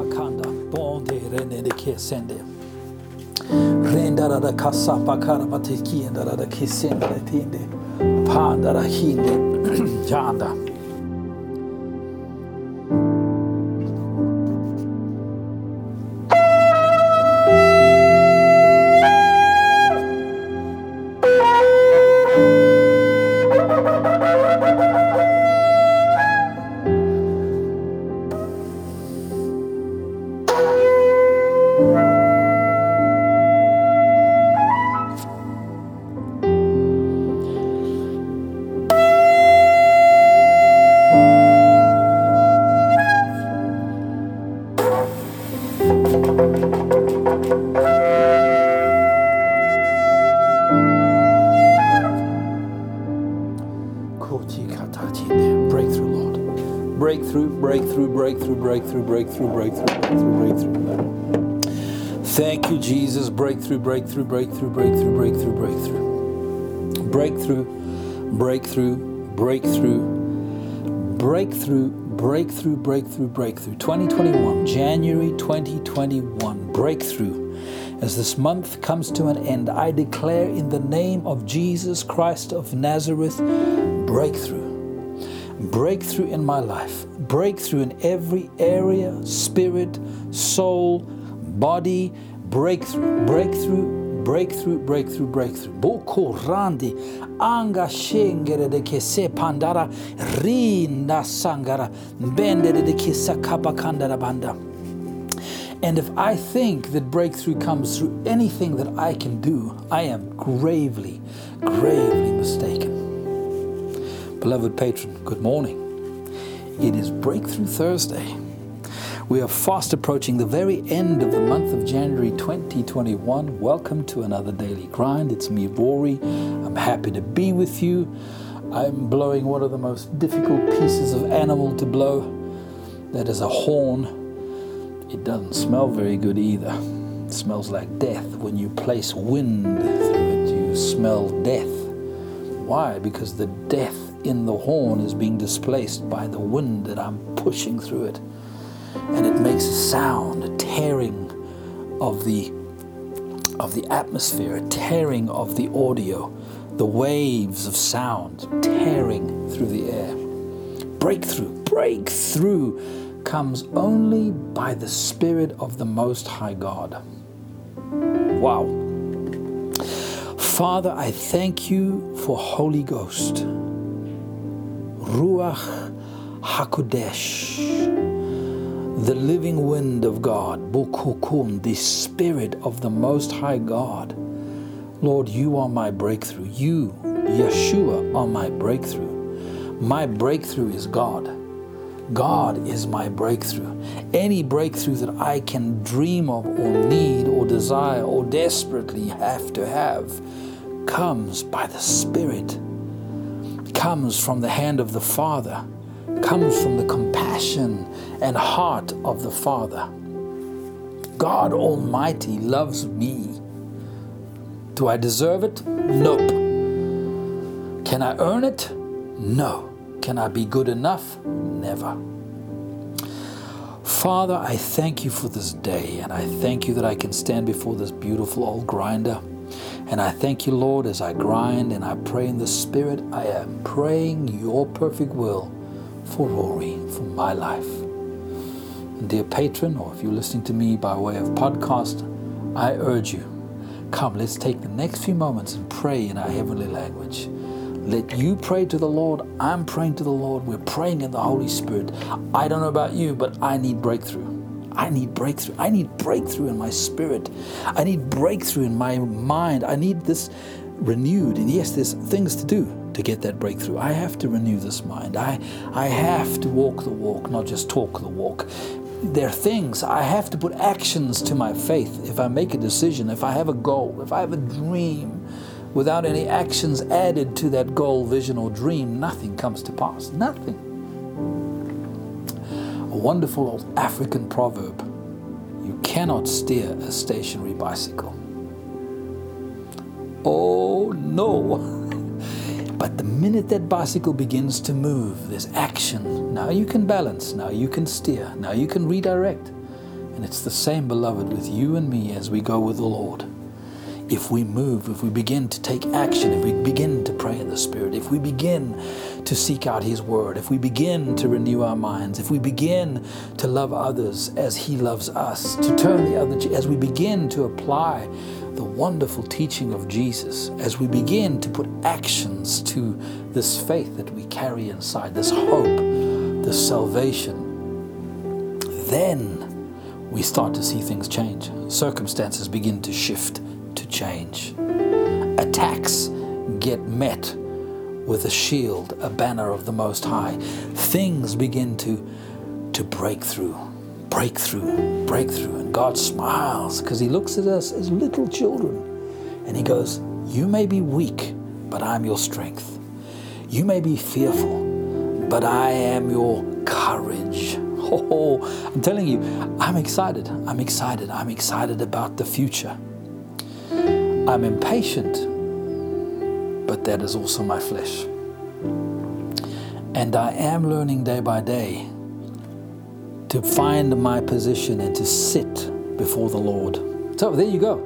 bakanda bonde rene de kesende. Rendara da kasapa karabateki and da kesende tinde. Pandara hinde janda. Breakthrough, breakthrough, breakthrough, breakthrough, breakthrough, breakthrough, breakthrough. Thank you, Jesus. Breakthrough, breakthrough, breakthrough, breakthrough, breakthrough, breakthrough. Breakthrough, breakthrough, breakthrough, breakthrough, breakthrough, breakthrough, breakthrough. 2021, January 2021, breakthrough. As this month comes to an end, I declare in the name of Jesus Christ of Nazareth breakthrough. Breakthrough in my life, breakthrough in every area spirit, soul, body, breakthrough, breakthrough, breakthrough, breakthrough, breakthrough. Boko randi anga shengere de kese pandara rinda sangara bendere de kisa kapakandara banda. And if I think that breakthrough comes through anything that I can do, I am gravely, gravely mistaken. Beloved patron, good morning. It is Breakthrough Thursday. We are fast approaching the very end of the month of January 2021. Welcome to another daily grind. It's me, Rory. I'm happy to be with you. I'm blowing one of the most difficult pieces of animal to blow. That is a horn it doesn't smell very good either. It smells like death. When you place wind through it, you smell death. Why? Because the death in the horn is being displaced by the wind that I'm pushing through it. And it makes a sound, a tearing of the of the atmosphere, a tearing of the audio, the waves of sound tearing through the air. Breakthrough, breakthrough comes only by the Spirit of the Most High God. Wow. Father, I thank you for Holy Ghost, Ruach HaKodesh, the living wind of God, Bukukum, the Spirit of the Most High God. Lord, you are my breakthrough. You, Yeshua, are my breakthrough. My breakthrough is God. God is my breakthrough. Any breakthrough that I can dream of or need or desire or desperately have to have comes by the Spirit, comes from the hand of the Father, comes from the compassion and heart of the Father. God Almighty loves me. Do I deserve it? Nope. Can I earn it? No. Can I be good enough? Never. Father, I thank you for this day, and I thank you that I can stand before this beautiful old grinder. And I thank you, Lord, as I grind and I pray in the Spirit, I am praying your perfect will for Rory, for my life. And dear patron, or if you're listening to me by way of podcast, I urge you, come, let's take the next few moments and pray in our heavenly language. Let you pray to the Lord. I'm praying to the Lord. We're praying in the Holy Spirit. I don't know about you, but I need breakthrough. I need breakthrough. I need breakthrough in my spirit. I need breakthrough in my mind. I need this renewed. And yes, there's things to do to get that breakthrough. I have to renew this mind. I, I have to walk the walk, not just talk the walk. There are things I have to put actions to my faith. If I make a decision, if I have a goal, if I have a dream, Without any actions added to that goal, vision, or dream, nothing comes to pass. Nothing. A wonderful old African proverb you cannot steer a stationary bicycle. Oh no! But the minute that bicycle begins to move, there's action. Now you can balance, now you can steer, now you can redirect. And it's the same, beloved, with you and me as we go with the Lord. If we move, if we begin to take action, if we begin to pray in the Spirit, if we begin to seek out His Word, if we begin to renew our minds, if we begin to love others as He loves us, to turn the other, as we begin to apply the wonderful teaching of Jesus, as we begin to put actions to this faith that we carry inside, this hope, this salvation, then we start to see things change. Circumstances begin to shift, change. Attacks get met with a shield, a banner of the Most High. Things begin to, to break through, break through, break through. And God smiles because He looks at us as little children and He goes, You may be weak, but I'm your strength. You may be fearful, but I am your courage. Oh, I'm telling you, I'm excited. I'm excited. I'm excited about the future. I'm impatient, but that is also my flesh. And I am learning day by day to find my position and to sit before the Lord. So there you go.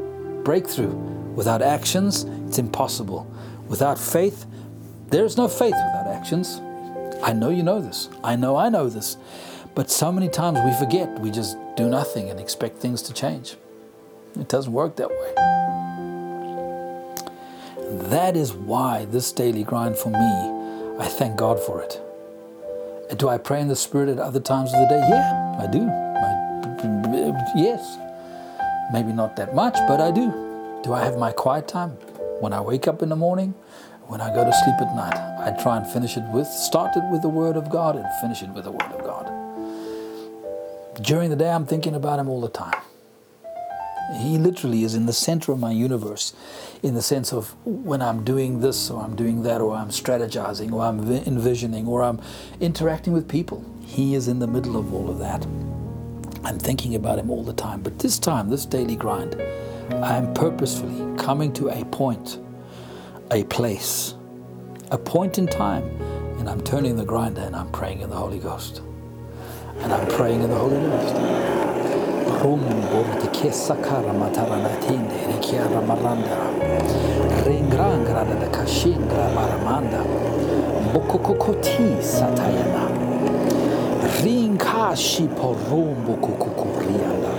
Breakthrough. Without actions, it's impossible. Without faith, there's no faith without actions. I know you know this. I know I know this. But so many times we forget. We just do nothing and expect things to change. It doesn't work that way. That is why this daily grind for me, I thank God for it. And do I pray in the Spirit at other times of the day? Yeah, I do. I, yes. Maybe not that much, but I do. Do I have my quiet time? When I wake up in the morning, when I go to sleep at night, I try and finish it with, start it with the Word of God and finish it with the Word of God. During the day, I'm thinking about Him all the time. He literally is in the center of my universe in the sense of when I'm doing this or I'm doing that or I'm strategizing or I'm envisioning or I'm interacting with people. He is in the middle of all of that. I'm thinking about him all the time. But this time, this daily grind, I am purposefully coming to a point, a place, a point in time, and I'm turning the grinder and I'm praying in the Holy Ghost. And I'm praying in the Holy Ghost rumbo de che sakara matarana tinde re chiara maranda ringrangra da kashingra maramanda bokokokoti satayana rinkashi porumbo kukukurianda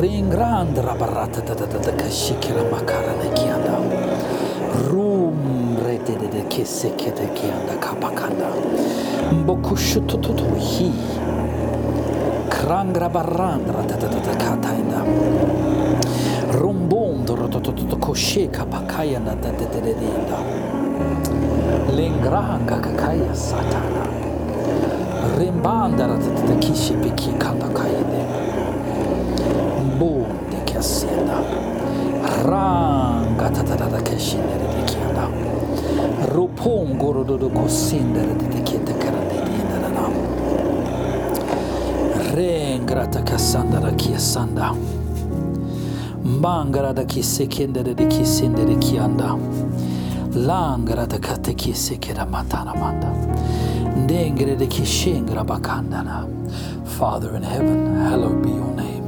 ringrandra barata da da da kashikira makarana kianda rum rete de ke sekete kianda kapakanda mbokushutututu hi Krangra barrandra tatatatatakataina. Rombondro totototokosheka pakayana tatatatatinda. Lengranga kakaya satana. Rembandara tatatakishi peki kandakaide. Mbonde kiasena. Ranga tatatatakeshinere dekiana. Ropongoro dodokosindere dekiana. Rengrata kasandara kiasanda. Mangara da kisekendere de kisendere kianda. Langara da kate kisekera matana manda. Ndengere de kishengra bakandana. Father in heaven, hallowed be your name.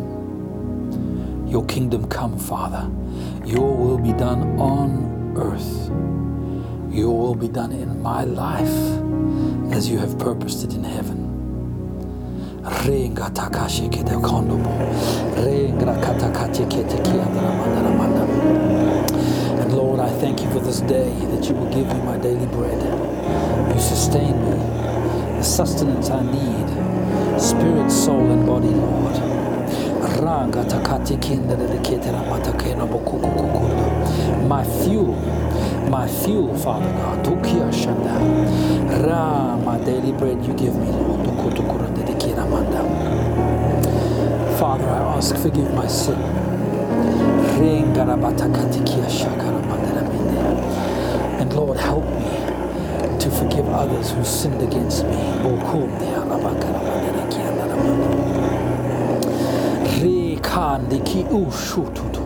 Your kingdom come, Father. Your will be done on earth. Your will be done in my life as you have purposed it in heaven. Renga takashi kete kondobo. Rengra katakati kete kiandara mandara manda. And Lord, I thank you for this day that you will give me my daily bread. You sustain me, the sustenance I need, spirit, soul, and body, Lord. Ranga takati kindere de ketera matakena bokuku kukunda. My fuel, my fuel, Father God. Tukia shanda. Ra, my daily bread you give me, Lord. Father, I ask, forgive my sin. And Lord, help me to forgive others who sinned against me. Rekande ki ushututu.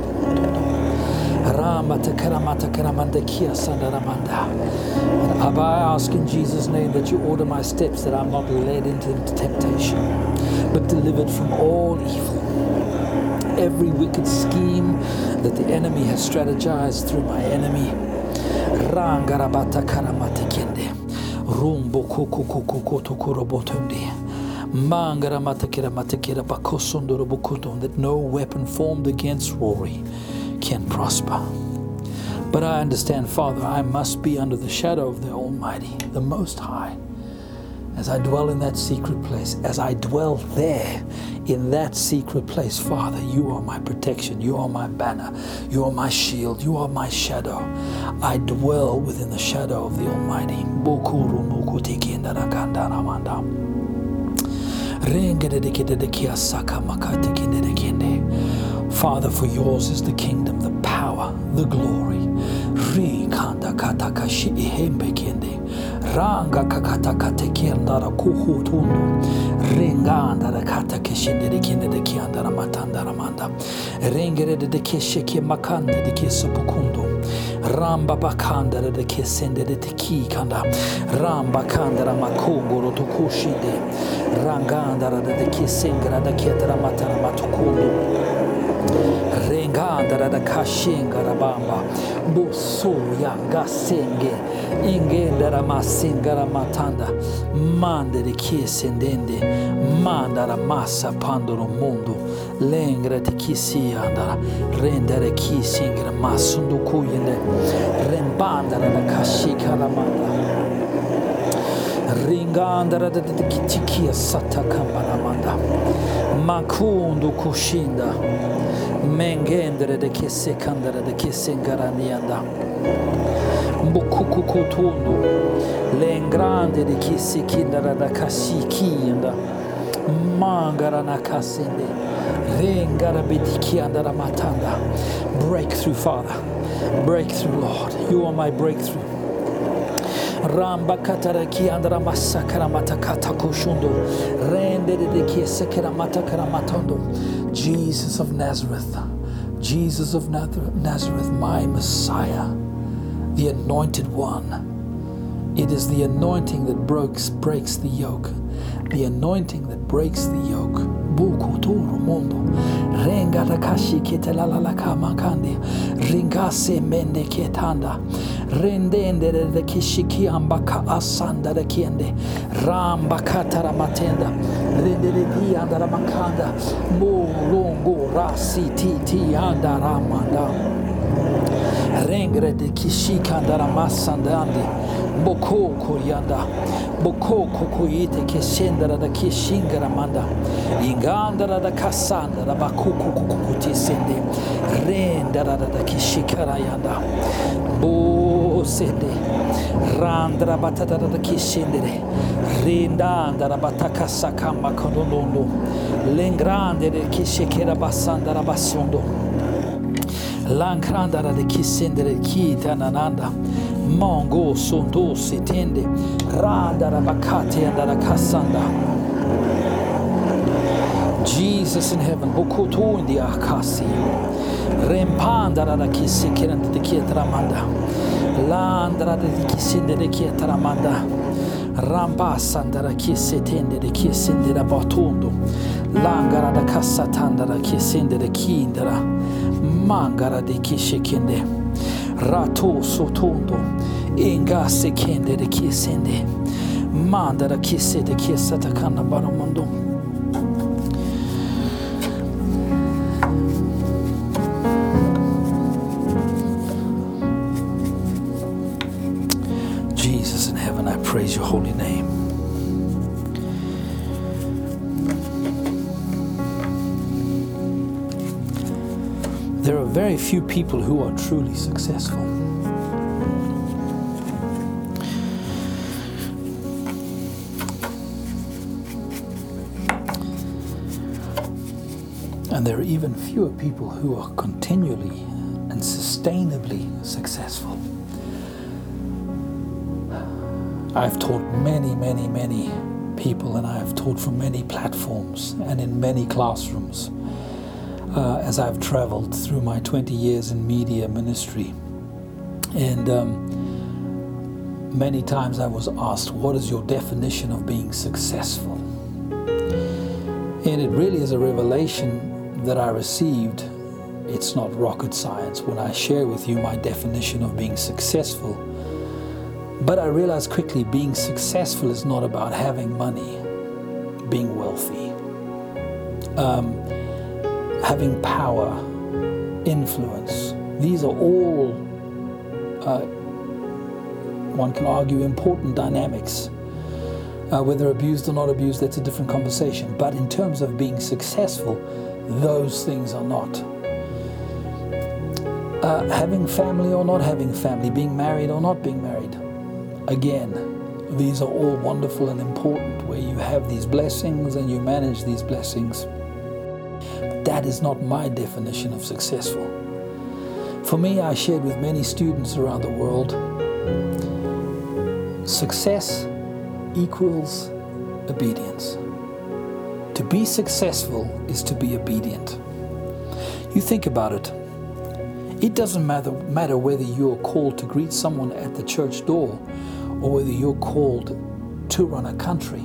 Abba, I ask in Jesus' name that you order my steps, that I'm not led into temptation, but delivered from all evil. Every wicked scheme that the enemy has strategized through my enemy. Rangarabata karamata kende. Rumbo kuku kuku kuku kurobotundi. That no weapon formed against Rory can prosper. But I understand, Father, I must be under the shadow of the Almighty, the Most High. As I dwell in that secret place, as I dwell there in that secret place, Father, you are my protection, you are my banner, you are my shield, you are my shadow. I dwell within the shadow of the Almighty. Father, for yours is the kingdom, the power, the glory. Rikanda katakashi ihembe kende. Ranga kakata katekiandara kuhutundu. Ringanda da kata keshinde de kende de kiandara matanda ramanda. Rengere de keshe ke makande de kesopukundu. Ramba bakanda de kesende de teki kanda. Ramba kandara makongoro tokushide. Rangandara de kesengra da ketara matara matukundu. inganda radakashinga rabamba busuya ngasenge ingenda ramasinga ramatanda mandere chiesendende mandara massa pandoro mondo lengra ti chisi anda rendere chisingra massundu kuyende rembandara radakashika ramanda ringandara da tikia sata kambaramanda makundu kushinda mengendere de kese kandara de kese ngaranianda mbukuku kotundu lengrande de kese kindara da kasikianda mangara na kasende rengara bedikiandara matanda. Breakthrough father. Breakthrough lord. You are my breakthrough ramba kataraki andra masakara matakata kushundo. Rende de kiese kara matakara matondo Jesus of Nazareth. Jesus of Nazareth my Messiah. The anointed one. It is the anointing that breaks breaks the yoke. The anointing that breaks the yoke bukuturu mundo renga rakashi ketelalala kamakandi ringase mende ketanda. Rendende de kishiki ambaka asanda de kiende. Ramba katara matenda. Rende de di andara makanda. Molongo rasi titi andara manda Lengre de Kishikandara Massandande, Boko Kurianda, Boko Kukuite Keshendara da Kishingara Manda, Ingandara da Kassandara Bakuku Kukuti Sende, Rendara da Kishikarayanda, Bo Sende, Randra Batata da Kishindere, Rendandara Batakasakamba Konolondo, Lengrande de Kishikera Bassandara Bassondo, lankrandara de kisendere kitanananda Mongo sondo tende rada bakate andara kasanda. Jesus in heaven, bokoto in the akasi. Rempandara da kisi kiranda de kietramanda. Landara de kisinde de kietramanda. Rambasandara kisi tende de kisinde da batondo. Langara da de kindara. Mangara de kishikinde. rato sotondo inga sekende de kisende manda da kisse there are very few people who are truly successful. And there are even fewer people who are continually and sustainably successful. I've taught many, many, many people, and I have taught from many platforms and in many classrooms uh, as I've traveled through my 20 years in media ministry. And um, many times I was asked, What is your definition of being successful? And it really is a revelation that I received. It's not rocket science when I share with you my definition of being successful. But I realized quickly being successful is not about having money, being wealthy, um, having power, influence. These are all, uh, one can argue, important dynamics. Uh, whether abused or not abused, that's a different conversation. But in terms of being successful, those things are not. Uh, having family or not having family, being married or not being married. Again, these are all wonderful and important where you have these blessings and you manage these blessings. That is not my definition of successful. For me, I shared with many students around the world success equals obedience. To be successful is to be obedient. You think about it. It doesn't matter, matter whether you're called to greet someone at the church door or whether you're called to run a country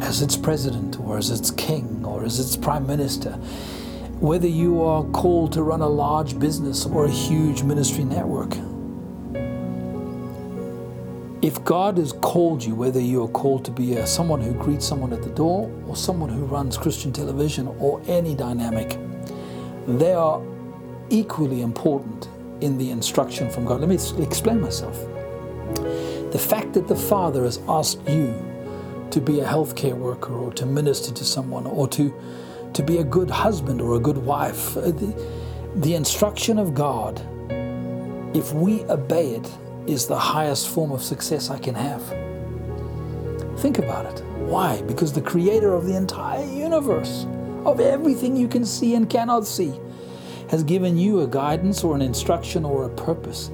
as its president or as its king or as its prime minister. Whether you are called to run a large business or a huge ministry network, if God has called you, whether you're called to be a, someone who greets someone at the door or someone who runs Christian television or any dynamic, they are equally important in the instruction from God. Let me explain myself. The fact that the Father has asked you to be a healthcare worker or to minister to someone or to, to be a good husband or a good wife, uh, the, the instruction of God, if we obey it, is the highest form of success I can have. Think about it. Why? Because the creator of the entire universe, of everything you can see and cannot see, has given you a guidance or an instruction or a purpose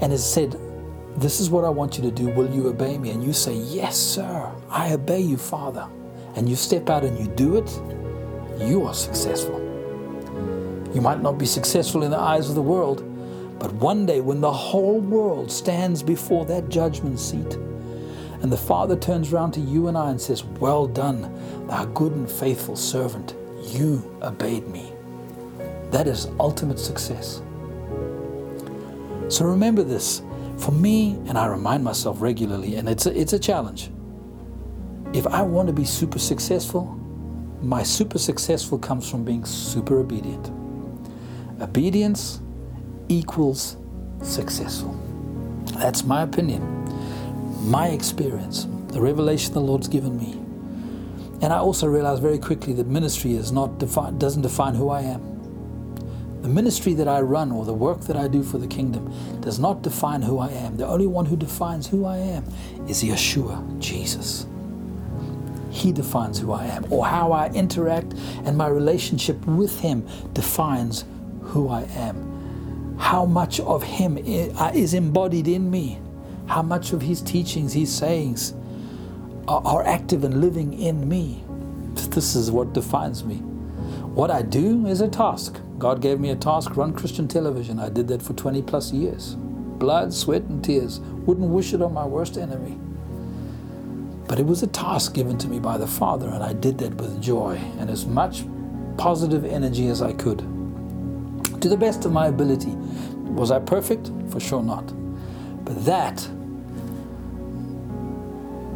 and has said, This is what I want you to do. Will you obey me? And you say, Yes, sir, I obey you, Father. And you step out and you do it, you are successful. You might not be successful in the eyes of the world, but one day, when the whole world stands before that judgment seat, and the Father turns around to you and I and says, Well done, thou good and faithful servant, you obeyed me. That is ultimate success. So remember this. For me, and I remind myself regularly, and it's a, it's a challenge. If I want to be super successful, my super successful comes from being super obedient. Obedience equals successful. That's my opinion, my experience, the revelation the Lord's given me. And I also realized very quickly that ministry is not defi- doesn't define who I am. The ministry that I run or the work that I do for the kingdom does not define who I am. The only one who defines who I am is Yeshua, Jesus. He defines who I am, or how I interact and my relationship with Him defines who I am how much of Him uh, is embodied in me, how much of His teachings, His sayings are active and living in me. This is what defines me. What I do is a task. God gave me a task run Christian television. I did that for 20 plus years. Blood, sweat, and tears. Wouldn't wish it on my worst enemy. But it was a task given to me by the Father, and I did that with joy and as much positive energy as I could to the best of my ability. Was I perfect? For sure not. But that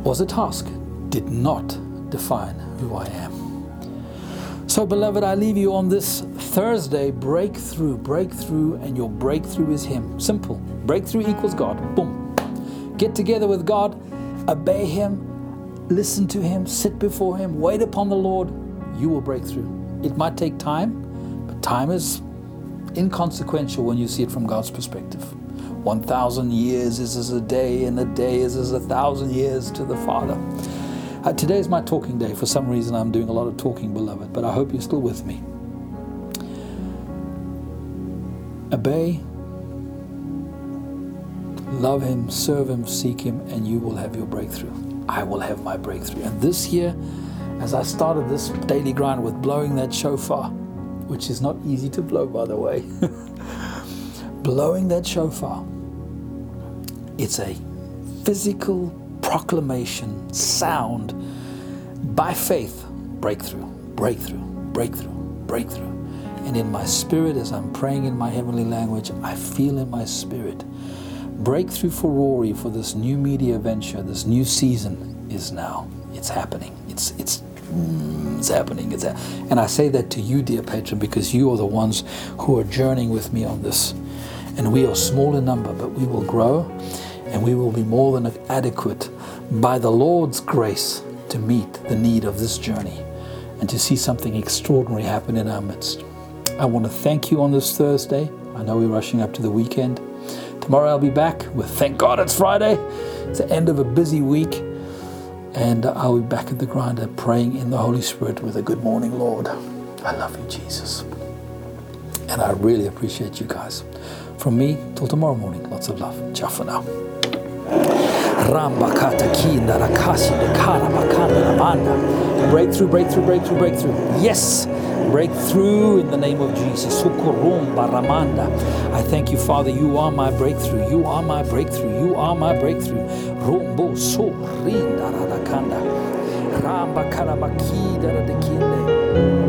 was a task, did not define who I am. So, beloved, I leave you on this Thursday breakthrough. Breakthrough, and your breakthrough is Him. Simple. Breakthrough equals God. Boom. Get together with God, obey Him, listen to Him, sit before Him, wait upon the Lord. You will break through. It might take time, but time is inconsequential when you see it from God's perspective. 1,000 years is as a day, and a day is as a thousand years to the Father. Uh, today is my talking day. For some reason, I'm doing a lot of talking, beloved, but I hope you're still with me. Obey, love Him, serve Him, seek Him, and you will have your breakthrough. I will have my breakthrough. And this year, as I started this daily grind with blowing that shofar, which is not easy to blow, by the way, blowing that shofar, it's a physical proclamation, sound by faith, breakthrough, breakthrough, breakthrough, breakthrough. And in my spirit, as I'm praying in my heavenly language, I feel in my spirit breakthrough for Rory for this new media venture, this new season is now. It's happening. It's it's mm, it's happening. It's ha- and I say that to you, dear patron, because you are the ones who are journeying with me on this. And we are small in number, but we will grow, and we will be more than adequate by the Lord's grace to meet the need of this journey and to see something extraordinary happen in our midst. I want to thank you on this Thursday. I know we're rushing up to the weekend. Tomorrow I'll be back with Thank God It's Friday. It's the end of a busy week. And I'll be back at the grinder praying in the Holy Spirit with a good morning, Lord. I love you, Jesus. And I really appreciate you guys. From me till tomorrow morning, lots of love. Ciao for now. Rambakata kinda rakasi kara makanda ramanda. Breakthrough, breakthrough, breakthrough, breakthrough. Yes, breakthrough in the name of Jesus. Sukurumba ramanda. I thank you, Father. You are my breakthrough. You are my breakthrough. You are my breakthrough. Rumbo so rinda radakanda. Ramba karamakida radakinde.